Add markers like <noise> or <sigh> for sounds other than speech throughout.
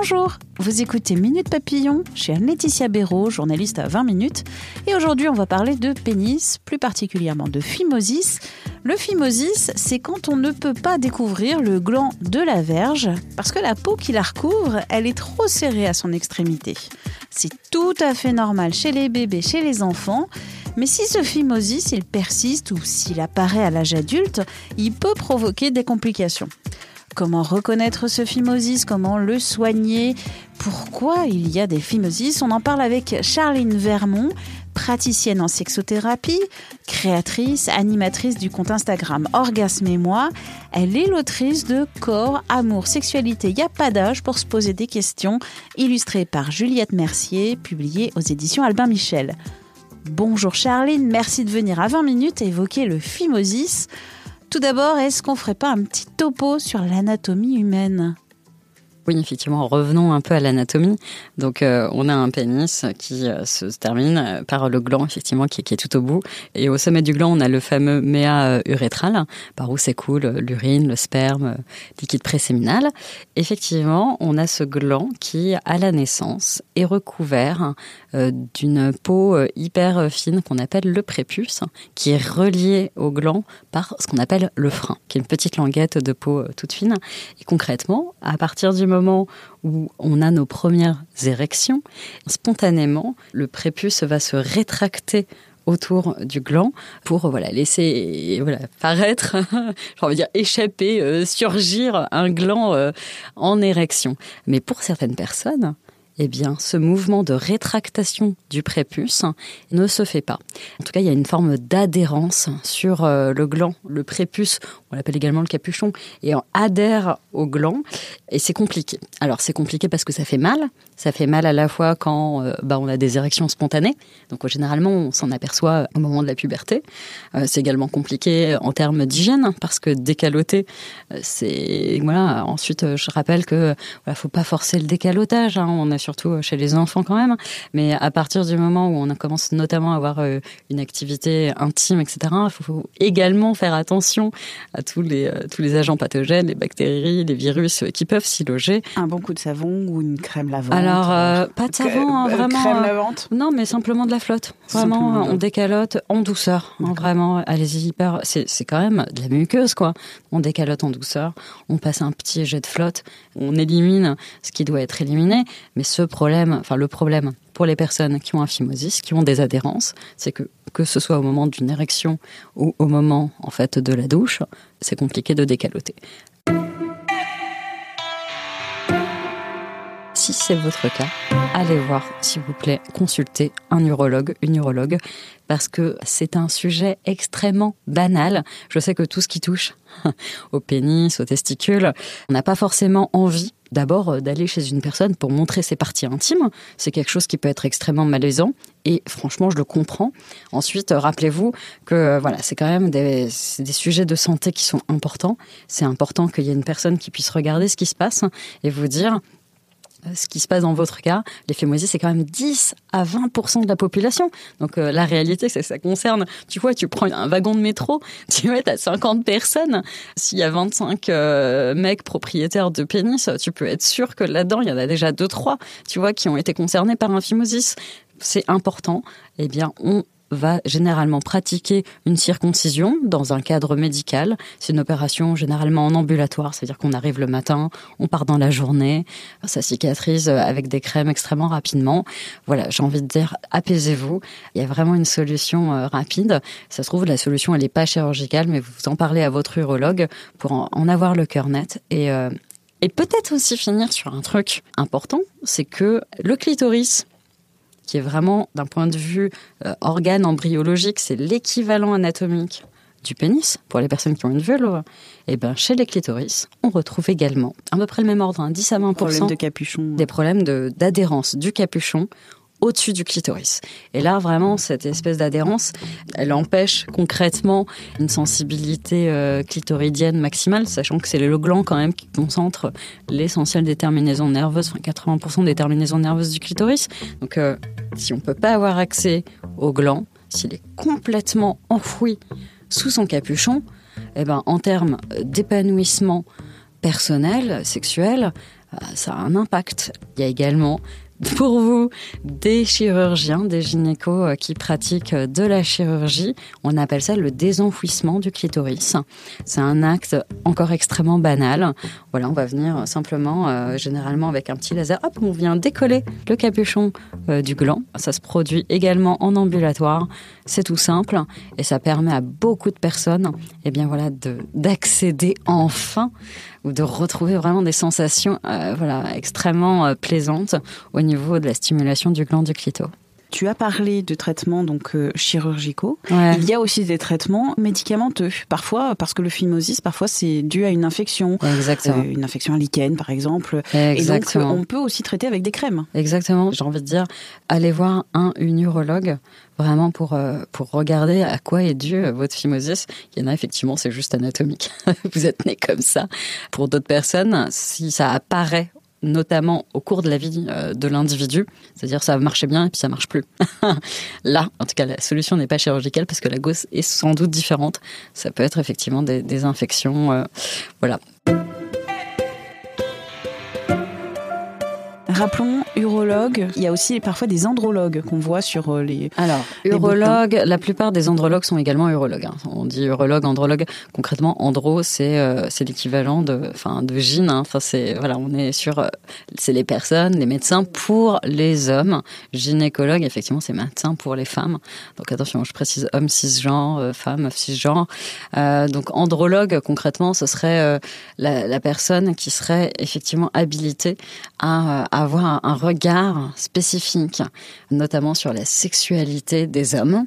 Bonjour, vous écoutez Minute Papillon chez Anne-Laetitia Béraud, journaliste à 20 minutes. Et aujourd'hui, on va parler de pénis, plus particulièrement de phimosis. Le phimosis, c'est quand on ne peut pas découvrir le gland de la verge parce que la peau qui la recouvre, elle est trop serrée à son extrémité. C'est tout à fait normal chez les bébés, chez les enfants. Mais si ce phimosis, il persiste ou s'il apparaît à l'âge adulte, il peut provoquer des complications. Comment reconnaître ce phimosis? Comment le soigner? Pourquoi il y a des phimosis? On en parle avec Charline Vermont, praticienne en sexothérapie, créatrice, animatrice du compte Instagram Orgasme et moi. Elle est l'autrice de Corps, Amour, Sexualité, y a pas d'âge pour se poser des questions, illustrée par Juliette Mercier, publiée aux éditions Albin Michel. Bonjour Charline, merci de venir à 20 minutes évoquer le phimosis. Tout d'abord, est-ce qu'on ferait pas un petit topo sur l'anatomie humaine? Oui, effectivement, revenons un peu à l'anatomie. Donc, euh, on a un pénis qui euh, se termine par le gland, effectivement, qui, est tout au bout. Et au sommet du gland, on a le fameux méa euh, urétral, par où s'écoule l'urine, le sperme, liquide préséminal. Effectivement, on a ce gland qui, à la naissance, est recouvert d'une peau hyper fine qu'on appelle le prépuce, qui est relié au gland par ce qu'on appelle le frein, qui est une petite languette de peau toute fine. Et concrètement, à partir du où on a nos premières érections, spontanément, le prépuce va se rétracter autour du gland pour voilà laisser voilà paraître <laughs> échapper euh, surgir un gland euh, en érection. Mais pour certaines personnes eh bien, ce mouvement de rétractation du prépuce ne se fait pas. En tout cas, il y a une forme d'adhérence sur euh, le gland. Le prépuce, on l'appelle également le capuchon, et on adhère au gland, et c'est compliqué. Alors, c'est compliqué parce que ça fait mal. Ça fait mal à la fois quand euh, bah, on a des érections spontanées. Donc, généralement, on s'en aperçoit au moment de la puberté. Euh, c'est également compliqué en termes d'hygiène, parce que décaloter, c'est... Voilà, ensuite, je rappelle que voilà, faut pas forcer le décalotage. Hein. On a surtout chez les enfants quand même. Mais à partir du moment où on commence notamment à avoir euh, une activité intime, etc., il faut également faire attention à tous les, euh, tous les agents pathogènes, les bactéries, les virus qui peuvent s'y loger. Un bon coup de savon ou une crème lavante Alors, euh, pas de savon, hein, vraiment. Crème lavante Non, mais simplement de la flotte. Vraiment, on décalote en douceur. Hein, vraiment, allez-y, hyper. C'est quand même de la muqueuse, quoi. On décalote en douceur, on passe un petit jet de flotte, on élimine ce qui doit être éliminé, mais ce problème, enfin le problème pour les personnes qui ont un phimosis, qui ont des adhérences, c'est que que ce soit au moment d'une érection ou au moment en fait de la douche, c'est compliqué de décaloter. Si c'est votre cas, allez voir, s'il vous plaît, consulter un urologue, une urologue, parce que c'est un sujet extrêmement banal. Je sais que tout ce qui touche <laughs> au pénis, aux testicules, on n'a pas forcément envie d'abord euh, d'aller chez une personne pour montrer ses parties intimes. C'est quelque chose qui peut être extrêmement malaisant et franchement, je le comprends. Ensuite, euh, rappelez-vous que euh, voilà, c'est quand même des, des, sujets de santé qui sont importants. C'est important qu'il y ait une personne qui puisse regarder ce qui se passe et vous dire ce qui se passe dans votre cas, l'effet moisi, c'est quand même 10 à 20% de la population. Donc euh, la réalité, c'est que ça concerne, tu vois, tu prends un wagon de métro, <laughs> tu être à 50 personnes. S'il y a 25 euh, mecs propriétaires de pénis, tu peux être sûr que là-dedans, il y en a déjà deux trois, tu vois, qui ont été concernés par un phimosis. C'est important. Eh bien, on va généralement pratiquer une circoncision dans un cadre médical. C'est une opération généralement en ambulatoire, c'est-à-dire qu'on arrive le matin, on part dans la journée, ça cicatrise avec des crèmes extrêmement rapidement. Voilà, j'ai envie de dire, apaisez-vous. Il y a vraiment une solution euh, rapide. Ça se trouve, la solution, elle n'est pas chirurgicale, mais vous en parlez à votre urologue pour en avoir le cœur net. Et, euh, et peut-être aussi finir sur un truc important, c'est que le clitoris, qui est vraiment, d'un point de vue euh, organe embryologique, c'est l'équivalent anatomique du pénis, pour les personnes qui ont une vulve, et ben chez les clitoris, on retrouve également à peu près le même ordre, 10 hein, à 20 de capuchon. des problèmes d'adhérence du capuchon au-dessus du clitoris. Et là, vraiment, cette espèce d'adhérence, elle empêche concrètement une sensibilité euh, clitoridienne maximale, sachant que c'est le gland quand même qui concentre l'essentiel des terminaisons nerveuses, enfin 80% des terminaisons nerveuses du clitoris. Donc, euh, si on peut pas avoir accès au gland, s'il est complètement enfoui sous son capuchon, eh ben, en termes d'épanouissement personnel, sexuel, euh, ça a un impact. Il y a également pour vous des chirurgiens, des gynécos euh, qui pratiquent euh, de la chirurgie. On appelle ça le désenfouissement du clitoris. C'est un acte encore extrêmement banal. Voilà, on va venir simplement, euh, généralement avec un petit laser, hop, on vient décoller le capuchon du gland. Ça se produit également en ambulatoire. C'est tout simple et ça permet à beaucoup de personnes, eh bien voilà, d'accéder enfin ou de retrouver vraiment des sensations, voilà, extrêmement plaisantes au niveau de la stimulation du gland du clito. Tu as parlé de traitements donc euh, chirurgicaux. Il y a aussi des traitements médicamenteux. Parfois, parce que le phimosis, parfois c'est dû à une infection, Exactement. Euh, une infection à lichen par exemple. Exactement. Et donc on peut aussi traiter avec des crèmes. Exactement. J'ai envie de dire, allez voir un une urologue vraiment pour euh, pour regarder à quoi est dû votre phimosis. Il y en a effectivement, c'est juste anatomique. <laughs> Vous êtes né comme ça. Pour d'autres personnes, si ça apparaît notamment au cours de la vie euh, de l'individu. C'est-à-dire ça marchait bien et puis ça marche plus. <laughs> Là, en tout cas, la solution n'est pas chirurgicale parce que la gosse est sans doute différente. Ça peut être effectivement des, infections. Euh, voilà. Rappelons, urologue, il y a aussi parfois des andrologues qu'on voit sur euh, les. Alors, urologue, la plupart des andrologues sont également urologues. Hein. On dit urologue, andrologue. Concrètement, andro, c'est euh, c'est l'équivalent de, enfin, de gyne. Hein. Enfin, c'est voilà, on est sur, euh, c'est les personnes, les médecins pour les hommes. Gynécologue, effectivement, c'est médecin pour les femmes. Donc attention, je précise homme cisgenre, femme cisgenre. Euh, donc andrologue, concrètement, ce serait la, la, personne qui serait effectivement habilitée à, à avoir un regard spécifique, notamment sur la sexualité des hommes.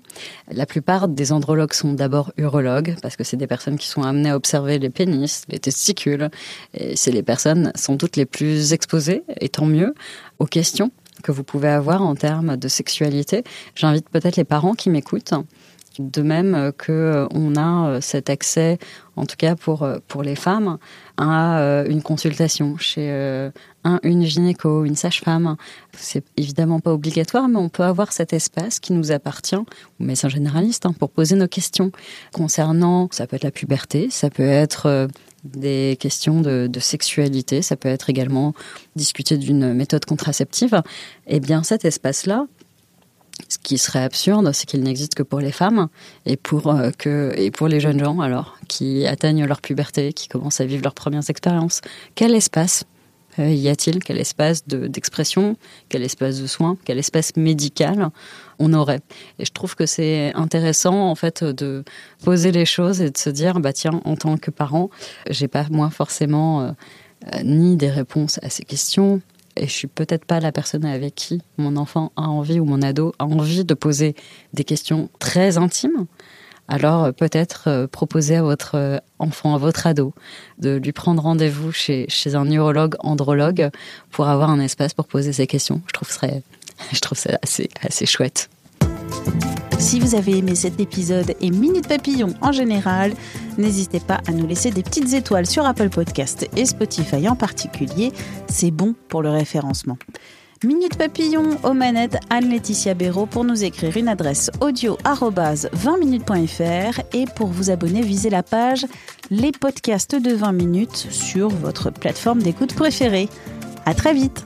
La plupart des andrologues sont d'abord urologues, parce que c'est des personnes qui sont amenées à observer les pénis, les testicules, et c'est les personnes sans doute les plus exposées, et tant mieux, aux questions que vous pouvez avoir en termes de sexualité. J'invite peut-être les parents qui m'écoutent de même que euh, on a euh, cet accès, en tout cas pour euh, pour les femmes, à une consultation chez un, une gynéco, une sage-femme. C'est évidemment pas obligatoire, mais on peut avoir cet espace qui nous appartient, ou médecin généraliste, hein, pour poser nos questions concernant, ça peut être la puberté, ça peut être des questions de, de, sexualité, ça peut être également discuter d'une méthode contraceptive. Eh bien, cet espace-là, ce qui serait absurde, c'est qu'il n'existe que pour les femmes et pour, euh, que, et pour les jeunes gens, alors, qui atteignent leur puberté, qui commencent à vivre leurs premières expériences. Quel espace euh, y a-t-il? Quel espace d'expression? Quel espace de soins? Quel espace médical on aurait? Et je trouve que c'est intéressant, en fait, de poser les choses et de se dire, bah tiens, en tant que parent, j'ai pas, moi, forcément, euh, ni des réponses à ces questions, et je suis peut-être pas la personne avec qui mon enfant a envie ou mon ado a envie de poser des questions très intimes, alors euh, peut-être euh, proposer à votre euh, enfant, à votre ado, de lui prendre rendez-vous chez, un neurologue, andrologue, pour avoir un espace pour poser ces questions. Je trouve, serait, <laughs> je trouve ça assez, assez chouette. Si vous avez aimé cet épisode et Minute Papillon en général, n'hésitez pas à nous laisser des petites étoiles sur Apple Podcast et Spotify en particulier. C'est bon pour le référencement. Minute Papillon aux manettes Anne-Laetitia Béraud pour nous écrire une adresse audio 20minutes.fr et pour vous abonner, visez la page Les podcasts de 20 minutes sur votre plateforme d'écoute préférée. À très vite!